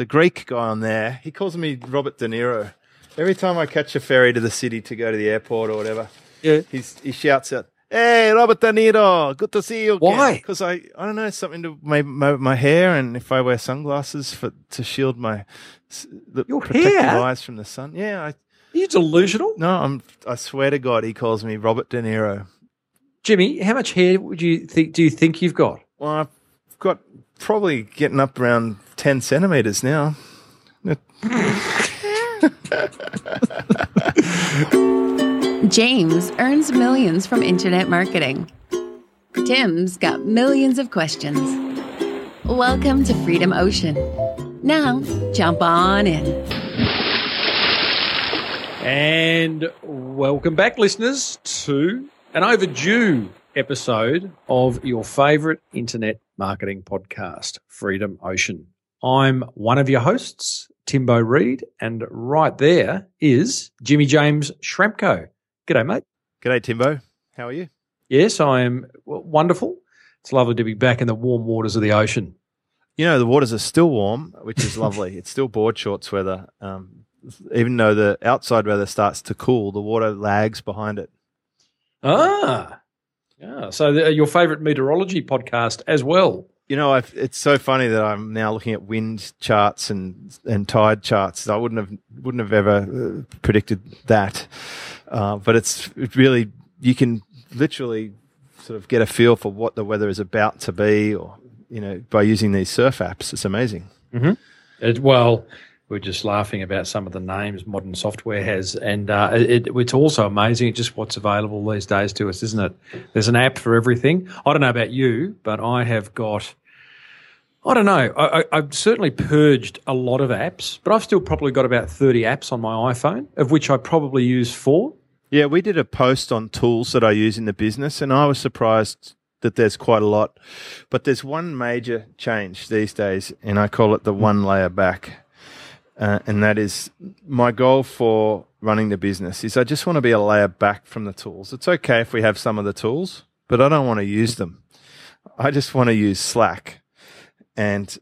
the Greek guy on there, he calls me Robert De Niro. Every time I catch a ferry to the city to go to the airport or whatever, Yeah. he's, he shouts out, "Hey, Robert De Niro, good to see you." Again. Why? Because I, I don't know, something to my, my my hair, and if I wear sunglasses for to shield my the Your protect hair? my eyes from the sun. Yeah, I, Are you delusional? no, I'm. I swear to God, he calls me Robert De Niro. Jimmy, how much hair would you think do you think you've got? Well, I've got probably getting up around ten centimeters now. James earns millions from internet marketing. Tim's got millions of questions. Welcome to Freedom Ocean. Now, jump on in. And welcome back, listeners, to an overdue episode of your favorite internet marketing podcast, Freedom Ocean. I'm one of your hosts, Timbo Reid, and right there is Jimmy James Schramko. G'day, mate. G'day, Timbo. How are you? Yes, I am wonderful. It's lovely to be back in the warm waters of the ocean. You know, the waters are still warm, which is lovely. it's still board shorts weather. Um, even though the outside weather starts to cool, the water lags behind it. Ah, yeah. So the, your favourite meteorology podcast as well. You know, I've, it's so funny that I'm now looking at wind charts and and tide charts. I wouldn't have wouldn't have ever uh, predicted that, uh, but it's it really you can literally sort of get a feel for what the weather is about to be, or you know, by using these surf apps. It's amazing. It, well, we're just laughing about some of the names modern software has, and uh, it, it's also amazing just what's available these days to us, isn't it? There's an app for everything. I don't know about you, but I have got. I don't know. I, I've certainly purged a lot of apps, but I've still probably got about 30 apps on my iPhone, of which I probably use four. Yeah, we did a post on tools that I use in the business, and I was surprised that there's quite a lot. But there's one major change these days, and I call it the one layer back. Uh, and that is my goal for running the business is I just want to be a layer back from the tools. It's okay if we have some of the tools, but I don't want to use them. I just want to use Slack. And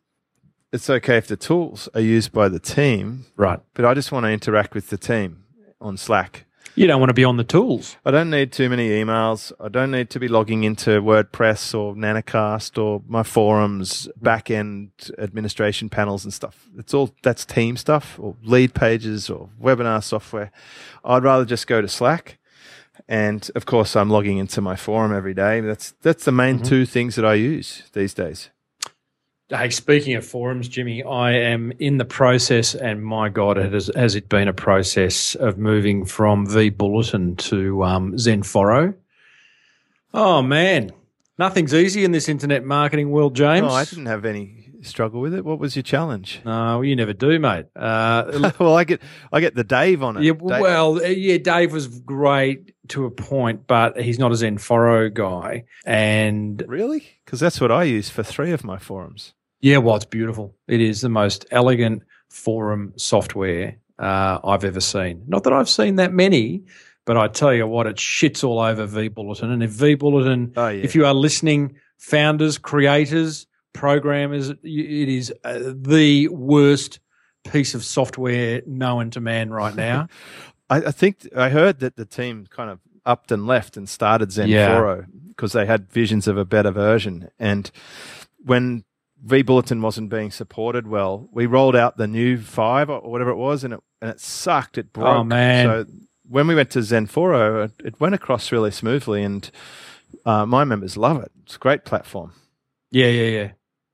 it's okay if the tools are used by the team, Right. but I just want to interact with the team on Slack. You don't want to be on the tools. I don't need too many emails. I don't need to be logging into WordPress or Nanacast or my forums, back end administration panels and stuff. It's all that's team stuff or Leadpages or webinar software. I'd rather just go to Slack. And of course, I'm logging into my forum every day. That's that's the main mm-hmm. two things that I use these days. Hey, speaking of forums, Jimmy, I am in the process, and my God, it has, has it been a process of moving from vBulletin to um, XenForo? Oh man, nothing's easy in this internet marketing world, James. No, I didn't have any struggle with it. What was your challenge? No, you never do, mate. Uh, well, I get I get the Dave on it. yeah, Dave- well, uh, yeah, Dave was great to a point, but he's not a XenForo guy, and really? Because that's what I use for three of my forums. Yeah, well, it's beautiful. It is the most elegant forum software uh, I've ever seen. Not that I've seen that many, but I tell you what, it shits all over vBulletin. And if vBulletin, Oh, yeah. if you are listening, founders, creators, programmers, it is uh, the worst piece of software known to man right now. I, I think I heard that the team kind of upped and left and started XenForo because they had visions of a better version. And when vBulletin wasn't being supported well, we rolled out the new five or whatever it was, and it and it sucked. It broke. Oh, man. So when we went to XenForo, it, it went across really smoothly, and uh, my members love it. It's a great platform. Yeah, yeah, yeah.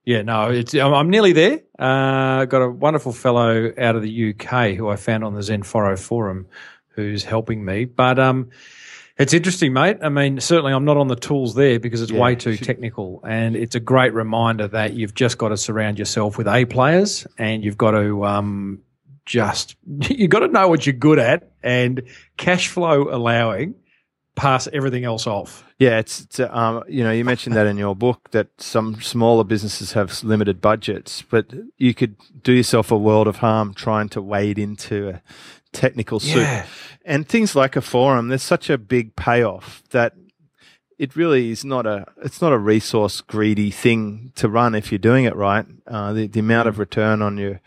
Yeah, no, it's I'm, I'm nearly there. Uh, got a wonderful fellow out of the UK who I found on the XenForo forum who's helping me. But um, it's interesting, mate. I mean, certainly I'm not on the tools there because it's Yeah, way too should- technical. And it's a great reminder that you've just got to surround yourself with A players and you've got to um, just, you've got to know what you're good at and cash flow allowing, pass everything else off. Yeah, it's, it's uh, um, you know you mentioned that in your book that some smaller businesses have limited budgets, but you could do yourself a world of harm trying to wade into a technical soup. Yeah. And things like a forum, there's such a big payoff that it really is not a it's not a resource greedy thing to run if you're doing it right. Uh, the the amount of return on your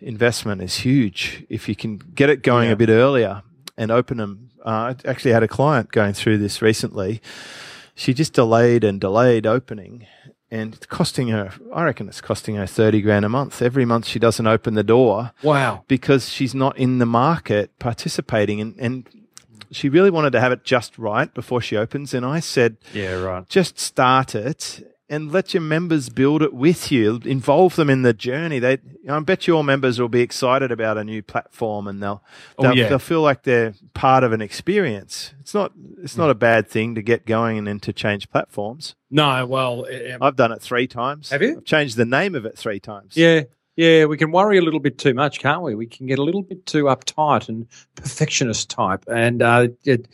investment is huge if you can get it going Yeah. a bit earlier and open them. Uh, I actually had a client going through this recently. She just delayed and delayed opening, and it's costing her. I reckon it's costing her thirty grand a month. Every month she doesn't open the door Wow. because she's not in the market participating and, and she really wanted to have it just right before she opens and I said Yeah, right. just start it and let your members build it with you involve them in the journey they I bet your members will be excited about a new platform and they'll Oh, they'll, yeah. they'll feel like they're part of an experience it's not it's not a bad thing to get going and then to change platforms No, well, um, I've done it 3 times Have you? I've changed the name of it 3 times yeah, yeah, we can worry a little bit too much, can't we? We can get a little bit too uptight and perfectionist type. And uh, it,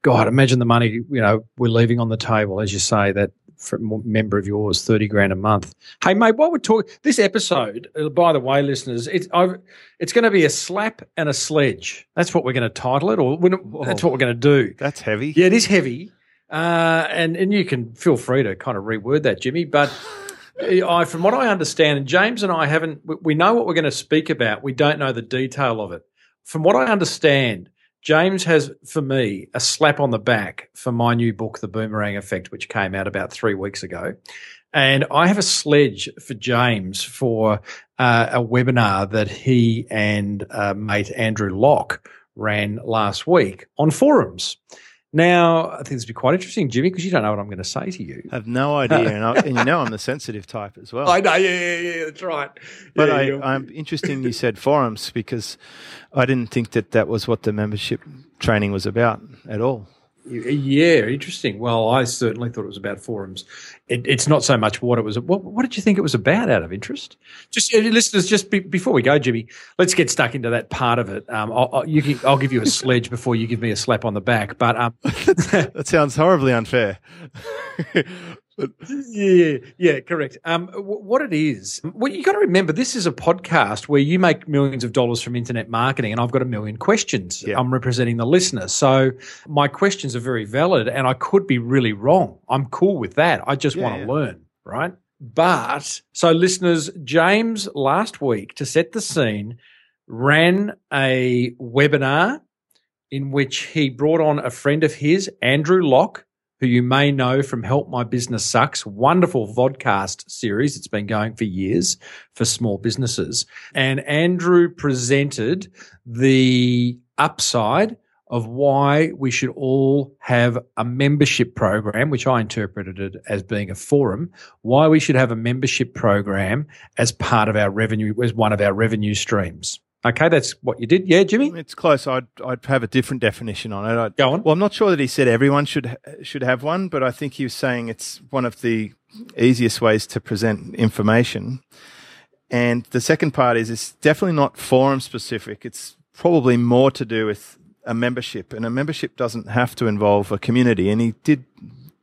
God, imagine the money you know we're leaving on the table, as you say that. For member of yours, thirty grand a month. Hey, mate, while we're talking, this episode, uh, by the way, listeners, it's I've, it's going to be a slap and a sledge. That's what we're going to title it, or we're not- that's what we're going to do. that's heavy Yeah, it is heavy, uh, and and you can feel free to kind of reword that, Jimmy. But I, from what I understand, and James and I haven't, we- we know what we're going to speak about. We don't know the detail of it. From what I understand, James has, for me, a slap on the back for my new book, The Boomerang Effect, which came out about three weeks ago. And I have a sledge for James for uh, a webinar that he and uh, mate Andrew Lock ran last week on forums. Now, I think this would be quite interesting, Jimmy, because you don't know what I'm going to say to you. I have no idea, and, I, and you know I'm the sensitive type as well. I know, yeah, yeah, yeah, that's right. But Yeah, I, I'm interesting you said forums because I didn't think that that was what the membership training was about at all. Yeah, interesting. Well, I certainly thought it was about forums. It, it's not so much what it was. What, what did you think it was about? Out of interest, just uh, listeners. Just be, before we go, Jimmy, let's get stuck into that part of it. Um, I'll, I'll, you can, I'll give you a sledge before you give me a slap on the back. But um, That sounds horribly unfair. yeah, yeah, correct. Um, what it is, well, you got to remember, this is a podcast where you make millions of dollars from internet marketing, and I've got a million questions. Yeah. I'm representing the listener, so my questions are very valid, and I could be really wrong. I'm cool with that. I just Yeah, want to yeah. learn, right? But so, listeners, James last week to set the scene ran a webinar in which he brought on a friend of his, Andrew Lock, who you may know from Help My Business Sucks, wonderful vodcast series. It's been going for years for small businesses. And Andrew presented the upside of why we should all have a membership program, which I interpreted it as being a forum, why we should have a membership program as part of our revenue, as one of our revenue streams. Okay, that's what you did. Yeah, Jimmy? It's close. I'd I'd have a different definition on it. I'd, Go on. Well, I'm not sure that he said everyone should should have one, but I think he was saying it's one of the easiest ways to present information. And the second part is it's definitely not forum specific. It's probably more to do with a membership, and a membership doesn't have to involve a community. And he did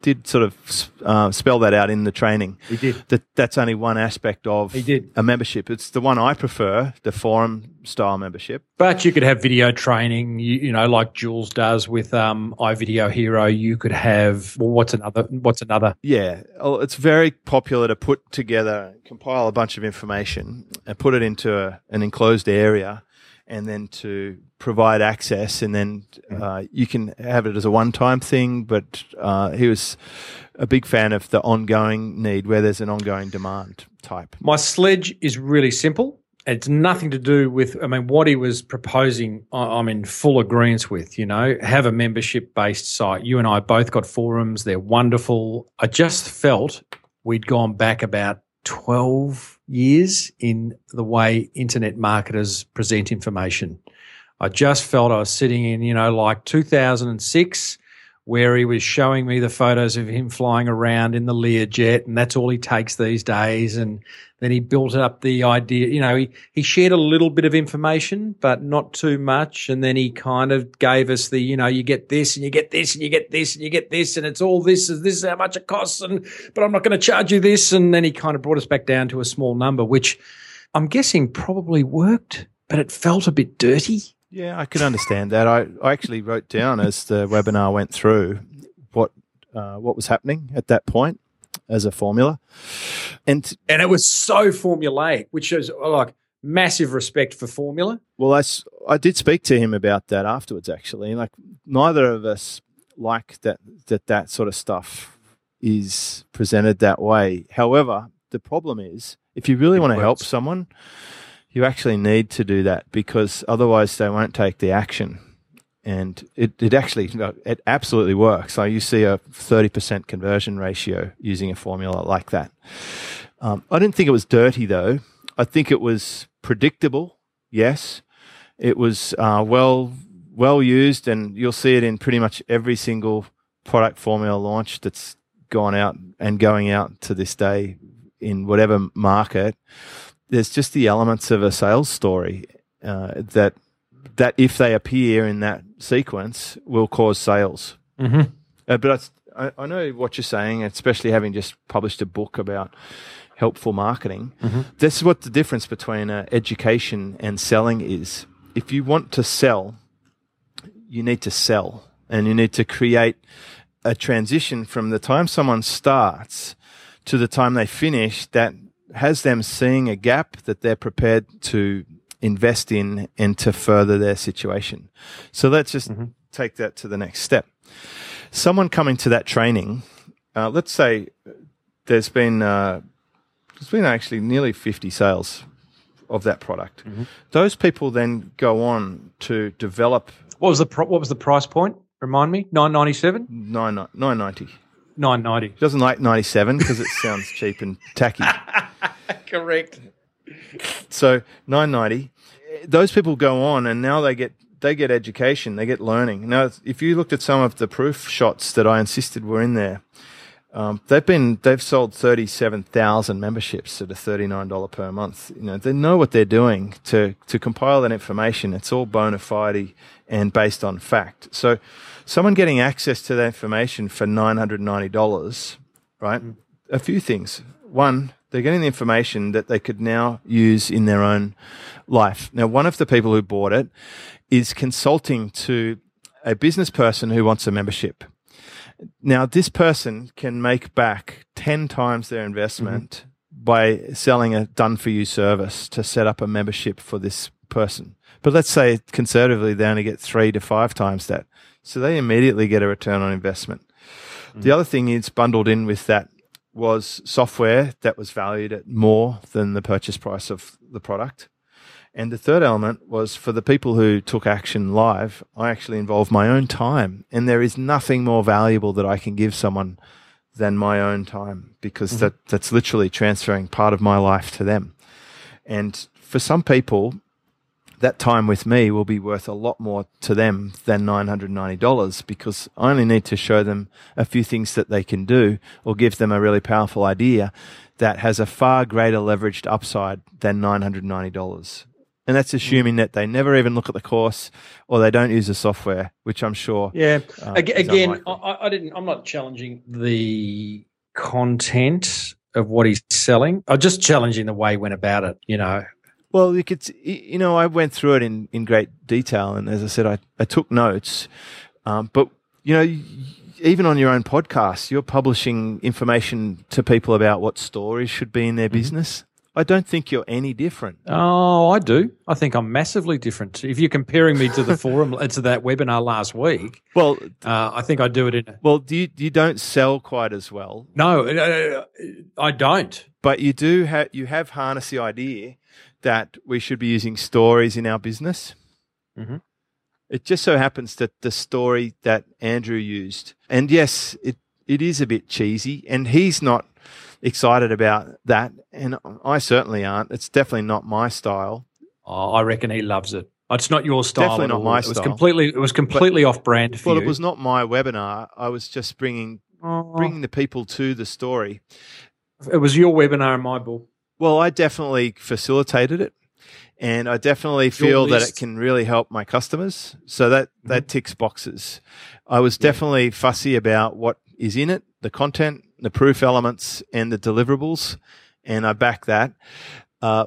did sort of uh, spell that out in the training. He did. That that's only one aspect of He did. a membership. It's the one I prefer, the forum style membership. But you could have video training, you, you know, like Jules does with um, iVideo Hero. You could have well, what's another? What's another? Yeah, oh, it's very popular to put together, compile a bunch of information, and put it into a, an enclosed area, and then to provide access, and then uh, you can have it as a one-time thing. But uh, he was a big fan of the ongoing need, where there's an ongoing demand type. My sledge is really simple. It's nothing to do with. I mean, what he was proposing, I- I'm in full agreement with. You know, have a membership based site. You and I both got forums. They're wonderful. I just felt we'd gone back about 12 years in the way internet marketers present information. I just felt I was sitting in, you know, like 2006, where he was showing me the photos of him flying around in the Learjet, and that's all he takes these days. And then he built up the idea, you know, he, he shared a little bit of information, but not too much. And then he kind of gave us the, you know, you get this and you get this and you get this and you get this, and it's all this, and this is how much it costs, and but I'm not going to charge you this. And then he kind of brought us back down to a small number, which I'm guessing probably worked, but it felt a bit dirty. Yeah, I could understand that. I, I actually wrote down as the webinar went through what uh, what was happening at that point as a formula. And and it was so formulaic, which shows like massive respect for formula. Well, I, I did speak to him about that afterwards, actually. Like, neither of us like that, that that sort of stuff is presented that way. However, the problem is if you really want to help someone, you actually need to do that because otherwise they won't take the action. And it, it actually, it absolutely works. So you see a 30% conversion ratio using a formula like that. Um, I didn't think it was dirty though. I think it was predictable. Yes, it was uh, well well used, and you'll see it in pretty much every single product formula launch that's gone out and going out to this day in whatever market. There's just the elements of a sales story uh, that that if they appear in that sequence will cause sales. Mm-hmm. Uh, but I, I know what you're saying, especially having just published a book about helpful marketing. Mm-hmm. This is what the difference between uh, education and selling is. If you want to sell, you need to sell and you need to create a transition from the time someone starts to the time they finish that has them seeing a gap that they're prepared to invest in and to further their situation. So let's just mm-hmm. take that to the next step. Someone coming to that training, uh, let's say there's been uh, there's been actually nearly 50 sales of that product. Mm-hmm. Those people then go on to develop. What was the what was the price point? Remind me, nine ninety seven. Nine nine ninety. Nine ninety. Doesn't like ninety seven because it sounds cheap and tacky. Correct. So nine ninety. Those people go on and now they get they get education, they get learning. Now, if you looked at some of the proof shots that I insisted were in there, um, they've been they've sold thirty seven thousand memberships at a thirty nine dollar per month. You know they know what they're doing to to compile that information. It's all bona fide and based on fact. So someone getting access to that information for nine hundred ninety dollars, right? Mm. A few things. One, they're getting the information that they could now use in their own life. Now, one of the people who bought it is consulting to a business person who wants a membership. Now, this person can make back 10 times their investment mm-hmm. by selling a done for you service to set up a membership for this person. But let's say conservatively, they only get three to five times that. So they immediately get a return on investment. Mm-hmm. The other thing is bundled in with that was software that was valued at more than the purchase price of the product. And the third element was for the people who took action live, I actually involved my own time. And there is nothing more valuable that I can give someone than my own time because mm-hmm. that, that's literally transferring part of my life to them. And for some people, that time with me will be worth a lot more to them than $990 because I only need to show them a few things that they can do or give them a really powerful idea that has a far greater leveraged upside than $990 and that's assuming that they never even look at the course or they don't use the software, which I'm sure. Yeah. Uh, Again, I, I, didn't. I'm not challenging the content of what he's selling. I'm just challenging the way he went about it. You know. Well, you could, you know, I went through it in, in great detail, and as I said, I, I took notes. Um, but you know, even on your own podcast, you're publishing information to people about what stories should be in their mm-hmm. business. I don't think you're any different. Oh, I do. I think I'm massively different. If you're comparing me to the forum, to that webinar last week, well, uh, I think I do it in. well, do you you don't sell quite as well? No, uh, I don't. But you do have you have harnessed the idea that we should be using stories in our business. Mm-hmm. It just so happens that the story that Andrew used, and yes, it it is a bit cheesy, and he's not excited about that, and I certainly aren't. It's definitely not my style. Oh, I reckon he loves it. It's not your style. Definitely not my style. it. Was completely, it was completely but, off brand for well, you. it was not my webinar. I was just bringing oh. bringing the people to the story. It was your webinar in my book. Well, I definitely facilitated it, and I definitely feel that it can really help my customers. So that mm-hmm. that ticks boxes. I was definitely yeah. fussy about what is in it, the content, the proof elements and the deliverables, and I back that. Uh,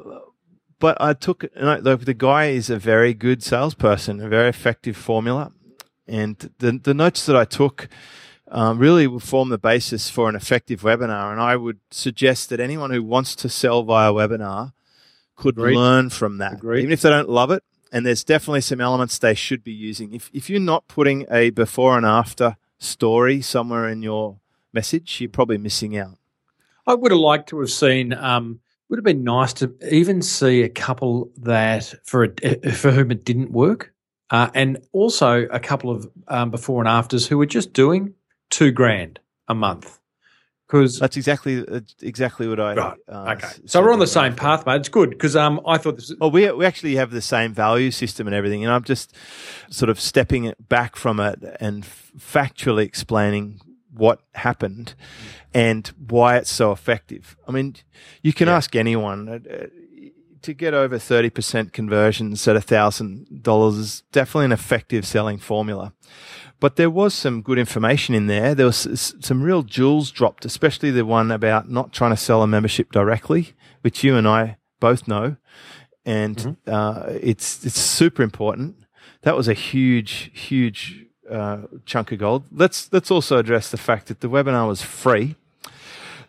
but I took I, the, the guy is a very good salesperson, a very effective formula, and the the notes that I took um, really will form the basis for an effective webinar. And I would suggest that anyone who wants to sell via webinar could Agreed. learn from that, Agreed. even if they don't love it. And there's definitely some elements they should be using. If if you're not putting a before and after story somewhere in your message, you're probably missing out. I would have liked to have seen. Um, would have been nice to even see a couple that for a, for whom it didn't work, uh, and also a couple of um, before and afters who were just doing two grand a month. Because That's exactly exactly what I. right, uh, okay, so we're on the same path, mate. It's good because um, I thought this. Well, we we actually have the same value system and everything, and I'm just sort of stepping it back from it and factually explaining what happened and why it's so effective. I mean, you can Yeah. ask anyone. To get over 30% conversions at $1,000 is definitely an effective selling formula. But there was some good information in there. There was some real jewels dropped, especially the one about not trying to sell a membership directly, which you and I both know and uh, it's it's super important. That was a huge, huge uh, chunk of gold. Let's let's also address the fact that the webinar was free,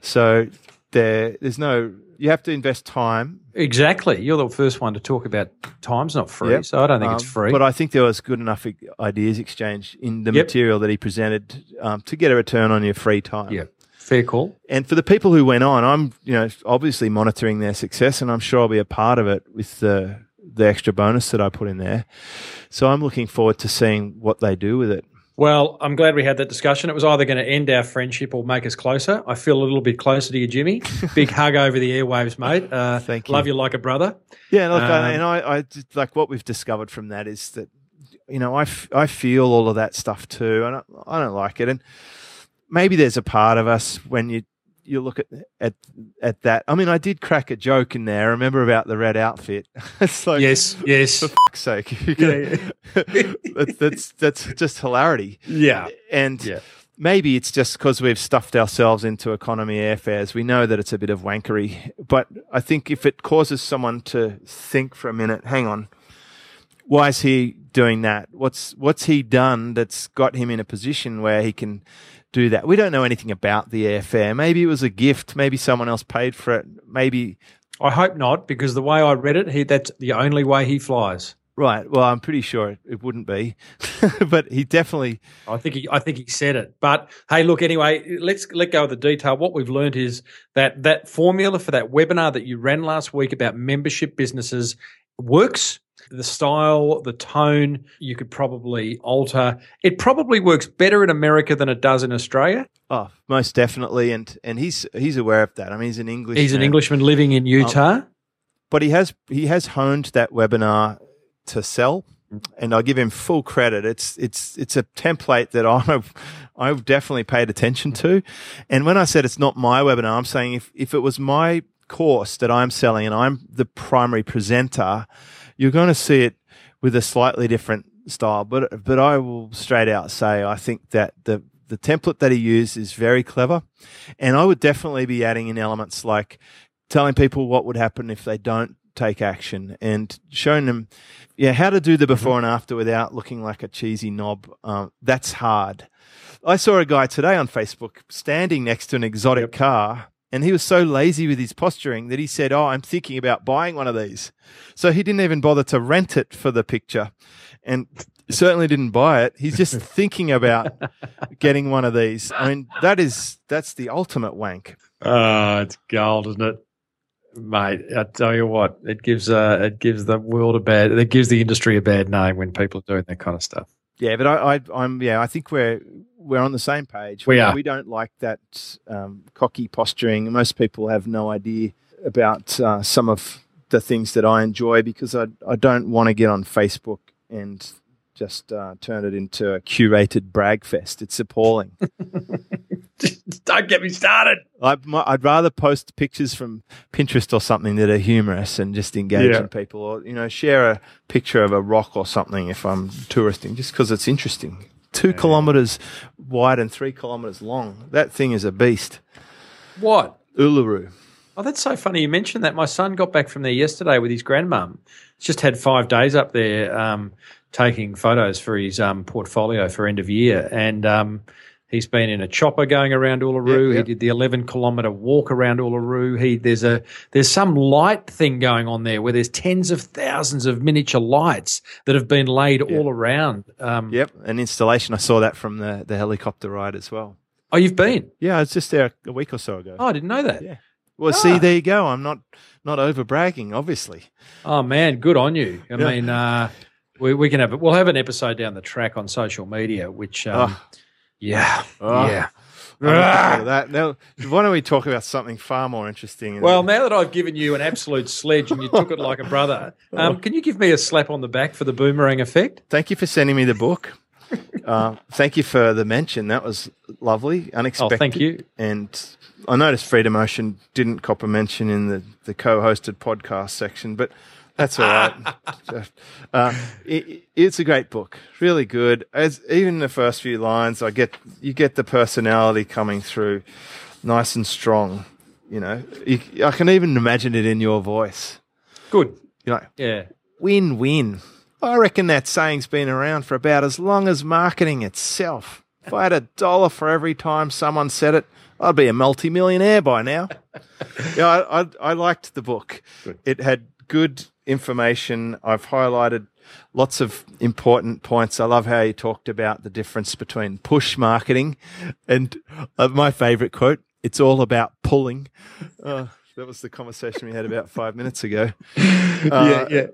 so there there's no you have to invest time. Exactly, you're the first one to talk about time's not free, Yep. so I don't think it's Um, free. But I think there was good enough ideas exchange in the Yep. material that he presented um, to get a return on your free time. yeah, fair call. And for the people who went on, I'm you know obviously monitoring their success, and I'm sure I'll be a part of it with the the extra bonus that I put in there. So I'm looking forward to seeing what they do with it. Well, I'm glad we had that discussion. It was either going to end our friendship or make us closer. I feel a little bit closer to you, Jimmy. Big hug over the airwaves, mate. Uh, Thank you. Love you like a brother. Yeah, look, I, Um, and I, I like what we've discovered from that is that you know I, f- I feel all of that stuff too, and I, I don't like it. And maybe there's a part of us when you you look at at at that. I mean, I did crack a joke in there. Remember about the red outfit? it's like Yes, yes. for fuck's sake, you that, that's that's just hilarity. Yeah. And Yeah. maybe it's just because we've stuffed ourselves into economy airfares. We know that it's a bit of wankery. But I think if it causes someone to think for a minute, hang on, why is he doing that? What's what's he done that's got him in a position where he can do that? We don't know anything about the airfare. Maybe it was a gift. Maybe someone else paid for it. Maybe I hope not, because the way I read it, he, that's the only way he flies. right. Well, I'm pretty sure it, it wouldn't be, but he definitely I think he, I think he said it. But hey, look, anyway, let's let go of the detail. What we've learned is that that formula for that webinar that you ran last week about membership businesses works. The style, the tone, you could probably alter. It probably works better in America than it does in Australia. Oh, most definitely, and and he's he's aware of that. I mean, he's an English. He's an Englishman living in um, Utah. but he has he has honed that webinar to sell, and I'll give him full credit. It's it's it's a template that I've I've definitely paid attention to, and when I said it's not my webinar, I'm saying if if it was my course that I'm selling and I'm the primary presenter, you're going to see it with a slightly different style. But but I will straight out say I think that the the template that he used is very clever, and I would definitely be adding in elements like telling people what would happen if they don't take action and showing them yeah how to do the before and after without looking like a cheesy knob. Um, that's hard. I saw a guy today on facebook standing next to an exotic car and he was so lazy with his posturing that he said oh i'm thinking about buying one of these so he didn't even bother to rent it for the picture and certainly didn't buy it he's just thinking about getting one of these i mean that is that's the ultimate wank Oh, it's gold, isn't it? Mate, I tell you what, it gives uh, it gives the world a bad, it gives the industry a bad name when people are doing that kind of stuff. Yeah, but I, I, I'm yeah. I think we're we're on the same page. We are. We don't like that um, cocky posturing. Most people have no idea about uh, some of the things that I enjoy because I I don't want to get on Facebook and just uh, turn it into a curated brag fest. It's appalling. Don't get me started. I, I'd rather post pictures from Pinterest or something that are humorous and just engage Yeah. people, or you know, share a picture of a rock or something if I'm touristing, just because it's interesting. Two kilometers wide and three kilometers long. That thing is a beast. What? Uluru. Oh, that's so funny you mentioned that. My son got back from there yesterday with his grandmum. He's just had five days up there um, taking photos for his um, portfolio for end of year, and um, He's been in a chopper going around Uluru. Yep, yep. He did the 11 kilometre walk around Uluru. He there's a there's some light thing going on there where there's tens of thousands of miniature lights that have been laid all around. Um, Yep, an installation. I saw that from the, the helicopter ride as well. Oh, you've been? Yeah, I was just there a week or so ago. Oh, I didn't know that. Yeah. Well, Ah. see, there you go. I'm not not over bragging, obviously. Oh man, good on you. I Yeah. mean, uh, we we can have it. we'll have an episode down the track on social media, which um, Oh. yeah, Oh. yeah. I'm looking forward to that. Now, why don't we talk about something far more interesting? Well, now that I've given you an absolute sledge and you took it like a brother, um, can you give me a slap on the back for the boomerang effect? thank you for sending me the book. uh, thank you for the mention. That was lovely, unexpected. Oh, thank you. And I noticed Freedom Ocean didn't cop a mention in the, the co-hosted podcast section, but that's all right. uh, it, it's a great book, really good. As even the first few lines, I get you get the personality coming through, nice and strong. You know, you, I can even imagine it in your voice. Good. You know, Yeah. win win. I reckon that saying's been around for about as long as marketing itself. If I had a dollar for every time someone said it, I'd be a multimillionaire by now. yeah, I, I, I liked the book. It had good information. I've highlighted lots of important points. I love how you talked about the difference between push marketing and uh, my favorite quote it's all about pulling. Uh, that was the conversation we had about five minutes ago. Uh, yeah.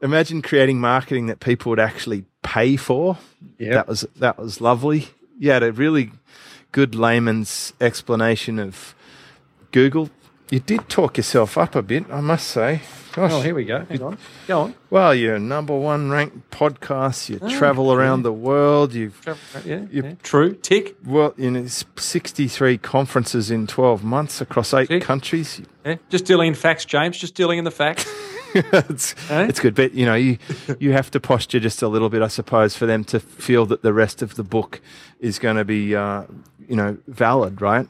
imagine creating marketing that people would actually pay for. Yeah. That was that was lovely. You had a really good layman's explanation of Google. You did talk yourself up a bit, I must say. Gosh. Oh, here we go. Hang on. Go on. well, you're a number one ranked podcast. You travel around the world. You've Yeah. You- yeah. True. Tick. well, you know, 63 conferences in 12 months across eight Tick. countries. Yeah. Just dealing in facts, James. Just dealing in the facts. it's, Eh? it's good, but you know, you you have to posture just a little bit, I suppose, for them to feel that the rest of the book is going to be, uh, you know, valid, right?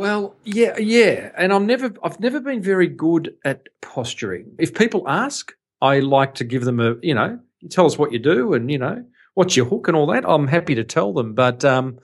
Well, yeah, yeah, and I'm never, I've never been very good at posturing. If people ask, I like to give them a, you know, you tell us what you do and you know what's your hook and all that. I'm happy to tell them, but um,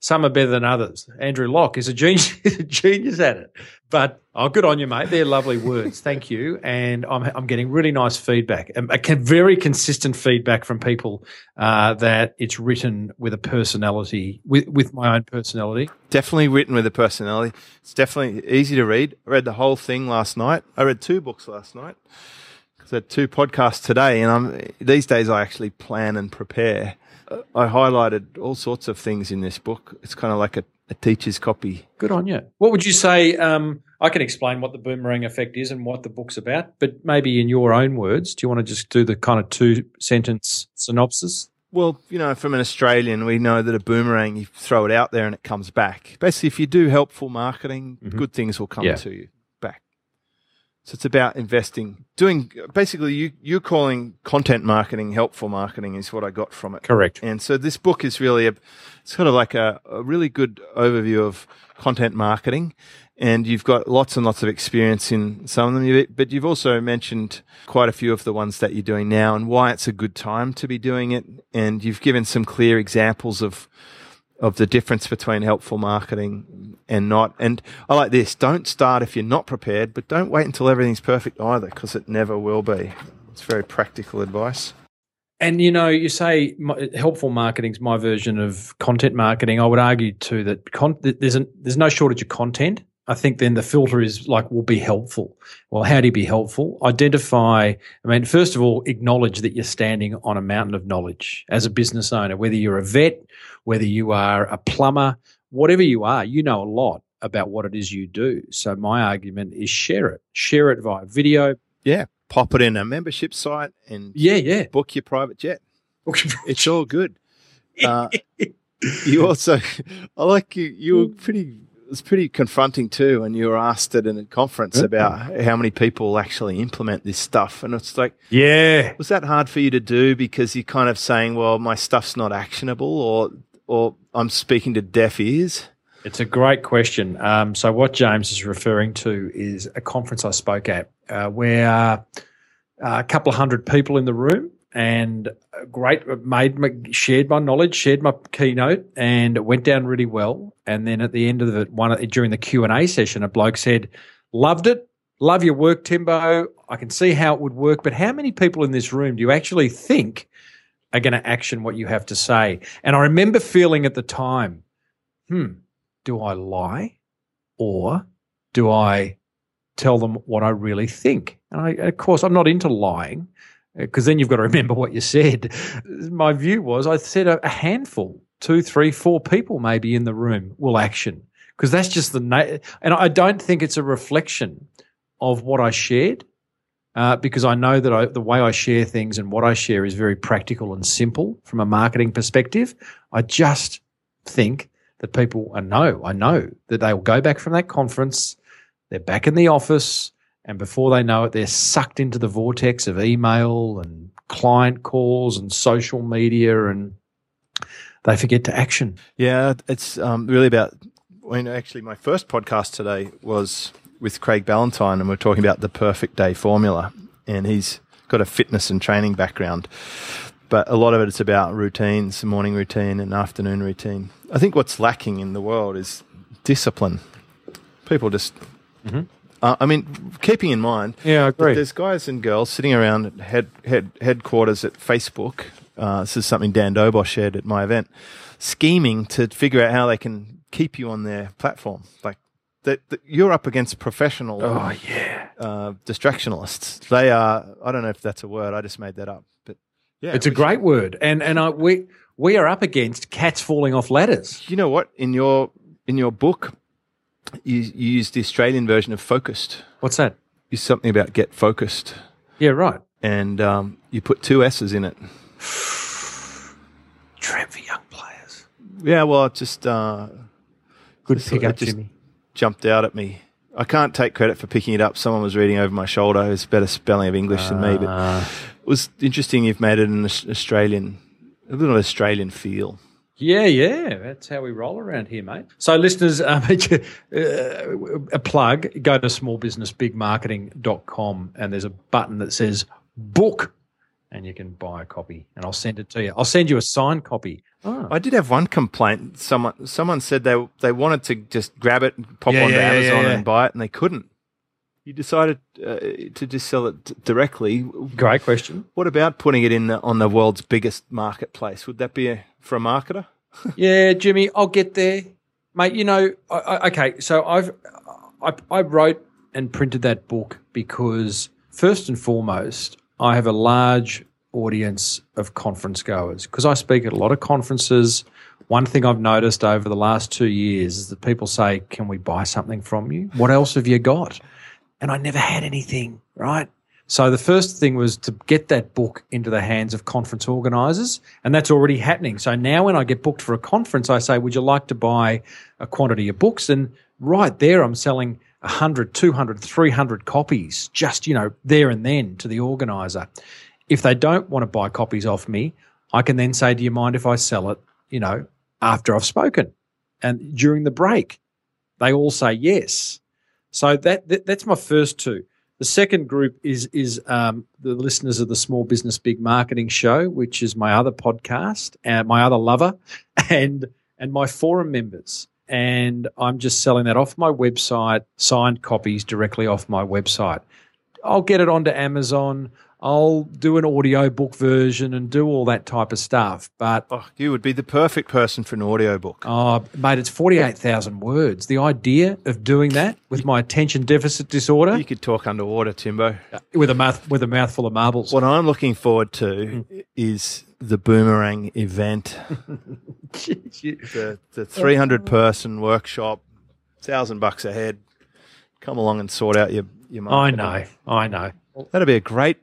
some are better than others. Andrew Lock is a genius, is a genius at it. But oh, good on you, mate. They're lovely words. Thank you, and I'm I'm getting really nice feedback, um, a very consistent feedback from people uh, that it's written with a personality, with with my own personality. Definitely written with a personality. It's definitely easy to read. I read the whole thing last night. I read two books last night because I had two podcasts today, and I'm these days I actually plan and prepare. Uh, I highlighted all sorts of things in this book. It's kind of like a, a teacher's copy. Good on you. What would you say? Um, I can explain what the boomerang effect is and what the book's about, but maybe in your own words, do you want to just do the kind of two sentence synopsis? Well, you know, from an Australian, we know that a boomerang, you throw it out there and it comes back. Basically, if you do helpful marketing, mm-hmm. good things will come Yeah. to you. So it's about investing, doing basically you you're calling content marketing helpful marketing is what I got from it. Correct. And so this book is really a sort of like a, a really good overview of content marketing. And you've got lots and lots of experience in some of them, but you've also mentioned quite a few of the ones that you're doing now and why it's a good time to be doing it. And you've given some clear examples of of the difference between helpful marketing and not. And I like this: don't start if you're not prepared, but don't wait until everything's perfect either, because it never will be. It's very practical advice. And you know, you say helpful marketing is my version of content marketing. I would argue too that con- there's an, there's no shortage of content. I think then the filter is like, will be helpful. Well, how do you be helpful? Identify. I mean, first of all, acknowledge that you're standing on a mountain of knowledge as a business owner. Whether you're a vet, whether you are a plumber, whatever you are, you know a lot about what it is you do. So my argument is share it. Share it via video. Yeah, pop it in a membership site and Yeah, yeah. book your private jet. It's all good. Uh, you also, I like you. You were pretty. It was pretty confronting too when you were asked at a conference about how many people actually implement this stuff, and it's like, yeah. was that hard for you to do because you're kind of saying, well, my stuff's not actionable, or or I'm speaking to deaf ears. It's a great question. Um, so, what James is referring to is a conference I spoke at uh, where uh, a couple of hundred people in the room, and great made my, shared my knowledge, shared my keynote, and it went down really well. And then at the end of the one during the Q and A session, a bloke said, "Loved it, love your work, Timbo. I can see how it would work, but how many people in this room do you actually think are going to action what you have to say?" And I remember feeling at the time, "Hmm, do I lie, or do I?" Tell them what I really think. And I, of course, I'm not into lying because then you've got to remember what you said. My view was I said a, handful, two, three, four people maybe in the room will action because that's just the na- and I don't think it's a reflection of what I shared. Uh, because I know that I, the way I share things and what I share is very practical and simple from a marketing perspective. I just think that people, I know, I know that they will go back from that conference, they're back in the office, and before they know it, they're sucked into the vortex of email and client calls and social media and they forget to action. Yeah, it's um, really about. When actually, my first podcast today was with Craig Ballantyne, and we're talking about the perfect day formula. And he's got a fitness and training background, but a lot of it is about routines, morning routine and afternoon routine. I think what's lacking in the world is discipline. People just mm-hmm. Uh, I mean, keeping in mind, yeah, I agree. There's guys and girls sitting around head, head headquarters at Facebook. Uh, this is something Dan Dobos shared at my event, scheming to figure out how they can keep you on their platform. Like that, you're up against professional. Oh yeah, uh, distractionalists. They are. I don't know if that's a word. I just made that up, but yeah, it's a great word. And and I, we we are up against cats falling off ladders. You know what? In your in your book, you, you use the Australian version of focused. What's that? Use something about get focused. Yeah, right. And um, you put two S's in it. Trap for young players. Yeah, well, it just uh, good just, pick up, Jimmy. Jumped out at me. I can't take credit for picking it up. Someone was reading over my shoulder. It's better spelling of English uh, than me, but it was interesting. You've made it an Australian, a little Australian feel. Yeah, yeah, that's how we roll around here, mate. So, listeners, um, a plug go to smallbusinessbigmarketing.com and there's a button that says book and you can buy a copy and I'll send it to you. I'll send you a signed copy. Oh. I did have one complaint. Someone someone said they they wanted to just grab it, and pop yeah, onto yeah, Amazon yeah, and buy it, and they couldn't. You decided uh, to just sell it directly. Great question. What about putting it in the, on the world's biggest marketplace? Would that be a, for a marketer? yeah, Jimmy, I'll get there, mate. You know, I, I, okay. So I've I, I wrote and printed that book because first and foremost, I have a large audience of conference goers because I speak at a lot of conferences. One thing I've noticed over the last two years is that people say, Can we buy something from you? What else have you got? and I never had anything, right? So the first thing was to get that book into the hands of conference organizers, and that's already happening. So now when I get booked for a conference, I say, would you like to buy a quantity of books? And right there, I'm selling 100, 200, 300 copies just, you know, there and then to the organizer. If they don't want to buy copies off me, I can then say, do you mind if I sell it, you know, after I've spoken and during the break? They all say yes. So that, that that's my first two. The second group is is um, the listeners of the Small Business Big Marketing Show, which is my other podcast, and my other lover, and and my forum members. And I'm just selling that off my website, signed copies directly off my website. I'll get it onto Amazon. I'll do an audio book version and do all that type of stuff. But oh, you would be the perfect person for an audio book. Oh, mate, it's forty eight thousand words. The idea of doing that with my attention deficit disorder, you could talk underwater, Timbo, with a mouth with a mouthful of marbles. What I'm looking forward to mm. is the boomerang event, the the three hundred person workshop, thousand bucks a head. Come along and sort out your your. Marketing. I know, I know. That'd be a great.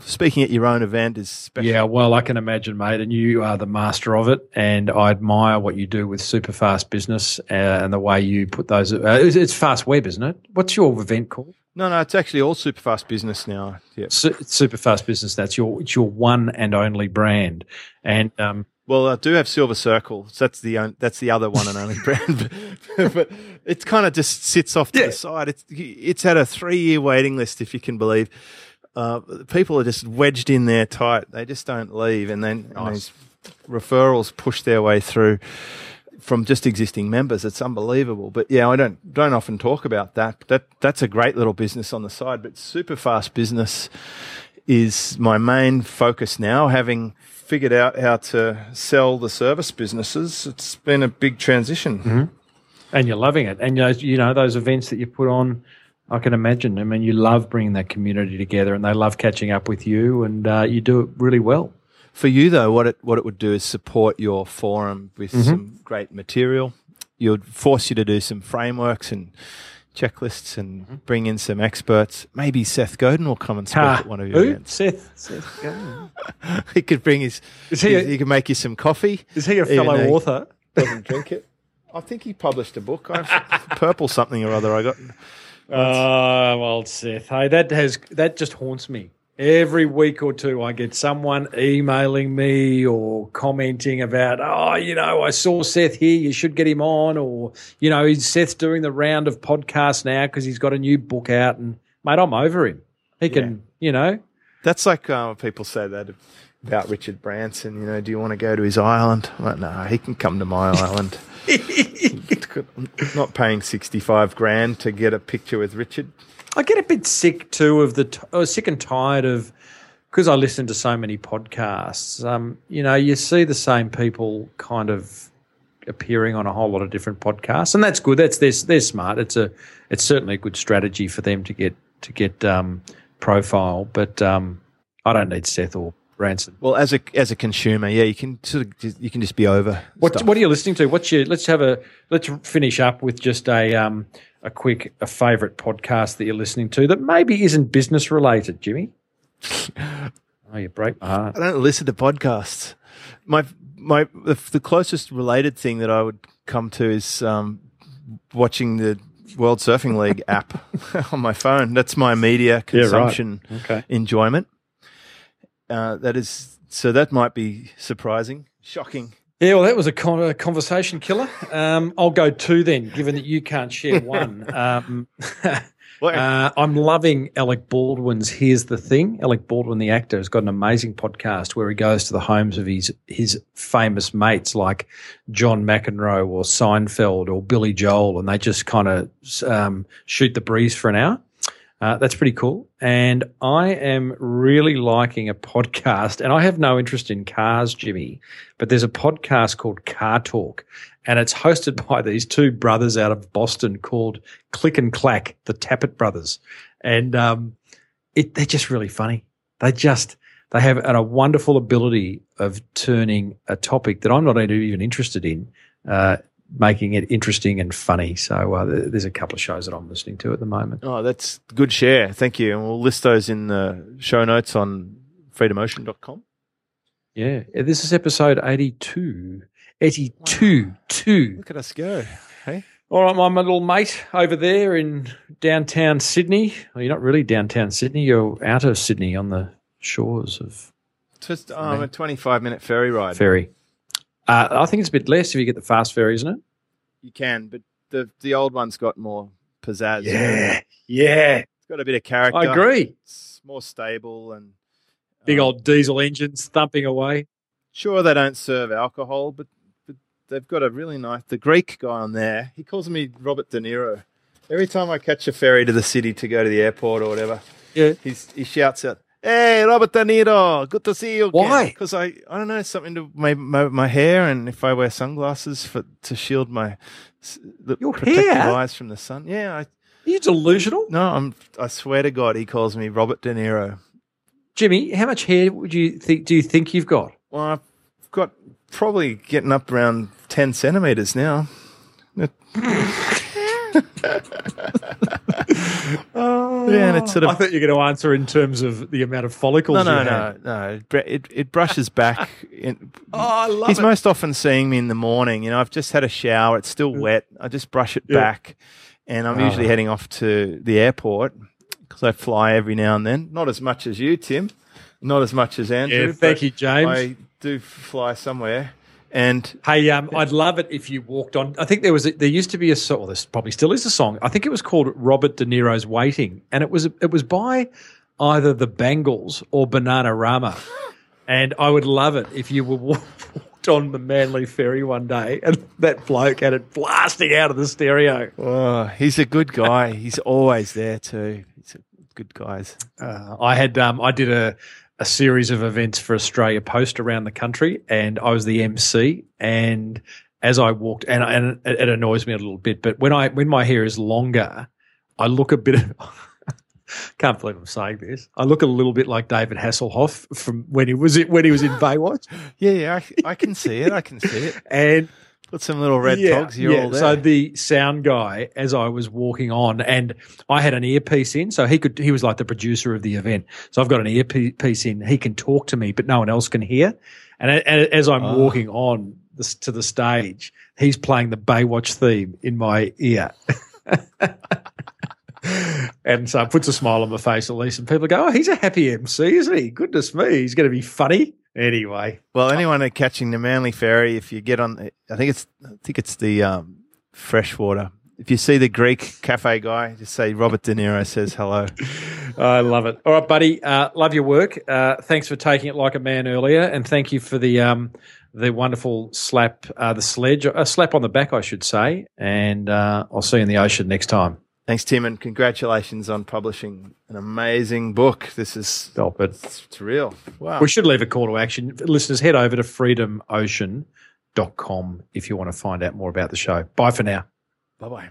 Speaking at your own event is special. Yeah, well, I can imagine, mate, and you are the master of it. And I admire what you do with super fast business uh, and the way you put those. Uh, it's fast web, isn't it? What's your event called? No, no, it's actually all super fast business now. Yeah, Su- super fast business. That's your it's your one and only brand. And um, well, I do have Silver Circle. So that's the that's the other one and only brand, but it kind of just sits off to yeah. the side. It's it's had a three year waiting list, if you can believe. uh, people are just wedged in there tight. They just don't leave, and then these referrals push their way through from just existing members. It's unbelievable. But yeah, I don't don't often talk about that. That that's a great little business on the side, but super fast business is my main focus now. Having figured out how to sell the service businesses, it's been a big transition. and you're loving it. And you know, those events that you put on. I can imagine. I mean, you love bringing that community together, and they love catching up with you, and uh, you do it really well. For you though, what it what it would do is support your forum with some great material. Would force you to do some frameworks and checklists and bring in some experts. Maybe Seth Godin will come and speak Ah, at one of your who? events. Seth. Seth. Godin. he could bring his. Is he his- a- he could make you some coffee. Is he a fellow he author? Doesn't drink it. I think he published a book. I've, purple something or other. I got. Oh, well, Seth. Hey, that has that just haunts me. Every week or two, I get someone emailing me or commenting about, oh, you know, I saw Seth here. You should get him on, or you know, Seth's doing the round of podcasts now because he's got a new book out. And mate, I'm over him. He can, you know, That's like uh, people say that about Richard Branson. You know, do you want to go to his island? I'm like, no, he can come to my island. I'm not paying sixty-five grand to get a picture with Richard. I get a bit sick too of the, t- oh, sick and tired of, because I listen to so many podcasts. Um, you know, you see the same people kind of appearing on a whole lot of different podcasts, and that's good. That's they're, they're smart. It's a, it's certainly a good strategy for them to get to get um, profile. But um, I don't need Seth or Branson. Well, as a as a consumer, yeah, you can sort of just, you can just be over. What stuff. What are you listening to? What's your? Let's have a. Let's finish up with just a um a quick a favourite podcast that you're listening to that maybe isn't business related, Jimmy. oh, you break my heart. I don't listen to podcasts. My my the, the closest related thing that I would come to is um, watching the World Surfing League app on my phone. That's my media Yeah, right. consumption Okay. enjoyment. Uh, that is so. That might be surprising, shocking. Yeah, well, that was a, con- a conversation killer. Um, I'll go two then, given that you can't share one. Um, Uh, I'm loving Alec Baldwin's Here's the Thing. Alec Baldwin, the actor, has got an amazing podcast where he goes to the homes of his his famous mates like John McEnroe or Seinfeld or Billy Joel, and they just kind of um, shoot the breeze for an hour. Uh, that's pretty cool. And I am really liking a podcast, and I have no interest in cars, Jimmy, but there's a podcast called Car Talk, and it's hosted by these two brothers out of Boston called Click and Clack, the Tappet brothers. And um, it, they're just really funny. They just, they have a, wonderful ability of turning a topic that I'm not even interested in, uh, making it interesting and funny. So uh, there's a couple of shows that I'm listening to at the moment. oh, that's good share. Thank you. And we'll list those in the show notes on freedomocean.com. Yeah. This is episode 82. 82. Two. Look at us go. Hey, All right, my, little mate over there in downtown Sydney. Well, you're not really downtown Sydney. You're out of Sydney on the shores of just um, a twenty-five minute ferry ride. ferry. Uh, I think it's a bit less if you get the fast ferry, isn't it? You can, but the the old one's got more pizzazz. yeah. Yeah. It's got a bit of character. I agree. It's more stable and Big um, old diesel engines thumping away. Sure, they don't serve alcohol, but, but they've got a really nice. The Greek guy on there, he calls me Robert De Niro. Every time I catch a ferry to the city to go to the airport or whatever, Yeah. he's, he shouts out, "Hey, Robert De Niro, good to see you." Again. Why? Because I, I don't know, something to my, my my hair, and if I wear sunglasses for to shield my the Your protective hair? eyes from the sun. Yeah, I, Are you delusional? no, I'm. I swear to God, he calls me Robert De Niro. Jimmy, how much hair would you think do you think you've got? Well, I've got probably getting up around 10 centimeters now. yeah, and it's sort of. I thought you were going to answer in terms of the amount of follicles No, no, no, no. It, it, it brushes back. In, Oh, I love he's it. most often seeing me in the morning. You know, I've just had a shower. It's still wet. I just brush it Yeah. back. And I'm Oh. usually heading off to the airport because I fly every now and then. Not as much as you, Tim. Not as much as Andrew. Yeah, thank you, James. I do fly somewhere. And Hey, um, I'd love it if you walked on. I think there was a, there used to be a song. Well, there probably still is a song. I think it was called Robert De Niro's Waiting, and it was it was by either the Bangles or Bananarama. And I would love it if you were walked on the Manly Ferry one day and that bloke had it blasting out of the stereo. Oh, he's a good guy. he's always there too. He's a good guys. Uh, I had um, I did a a series of events for Australia Post around the country, and I was the MC. And as I walked, and, and it annoys me a little bit, but when I when my hair is longer, I look a bit. can't believe I'm saying this. I look a little bit like David Hasselhoff from when he was when he was in Baywatch. yeah, yeah, I, I, can see it. I can see it. And Put some little red yeah, togs. You're yeah. all there. So the sound guy, as I was walking on, and I had an earpiece in, so he could. He was like the producer of the event. So I've got an earpiece in. He can talk to me, but no one else can hear. And, as I'm oh. walking on this, to the stage, he's playing the Baywatch theme in my ear. and so it puts a smile on my face at least. And people go, "Oh, he's a happy MC, isn't he? Goodness me, he's going to be funny." Anyway, well, anyone catching the Manly Ferry, if you get on, I think it's, I think it's the um, freshwater. If you see the Greek cafe guy, just say Robert De Niro says hello. I love it. All right, buddy. Uh, love your work. Uh, thanks for taking it like a man earlier, and thank you for the um, the wonderful slap, uh, the sledge, a slap on the back, I should say. And uh, I'll see you in the ocean next time. Thanks, Tim, and congratulations on publishing an amazing book. This is Stop it. It's, it's real. Wow. We should leave a call to action. Listeners, head over to freedomocean.com if you want to find out more about the show. Bye for now. Bye bye.